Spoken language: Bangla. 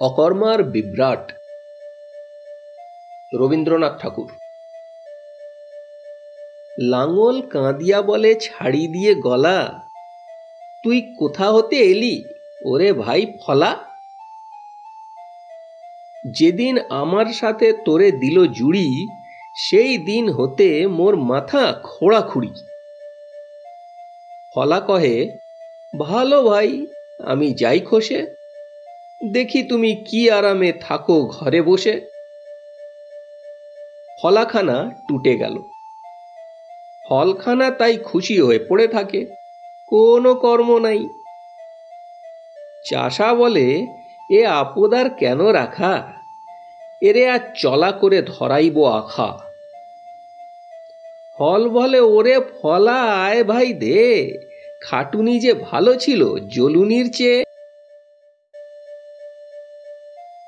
অকর্মার বিভ্রাট। রবীন্দ্রনাথ ঠাকুর। লাঙল কাঁদিয়া বলে ছাড়ি দিয়ে গলা, তুই কোথা হতে এলি? ওরে ভাই ফলা। যেদিন আমার সাথে তোরে দিল জুড়ি, সেই দিন হতে মোর মাথা খোড়াখুড়ি। ফলা কহে, ভালো ভাই, আমি যাই খসে। দেখি তুমি কি আরামে থাকো ঘরে বসে। ফলাখানা টুটে গেল। ফলখানা তাই খুশি হয়ে পড়ে থাকে, কোনো কর্ম নাই। চাষা বলে, এ আপদার কেন রাখা? এরে আর চলা করে ধরাইব আখা। ফল বলে, ওরে ফলা আয় ভাই দে, খাটুনি যে ভালো ছিল, জলুনির চেয়ে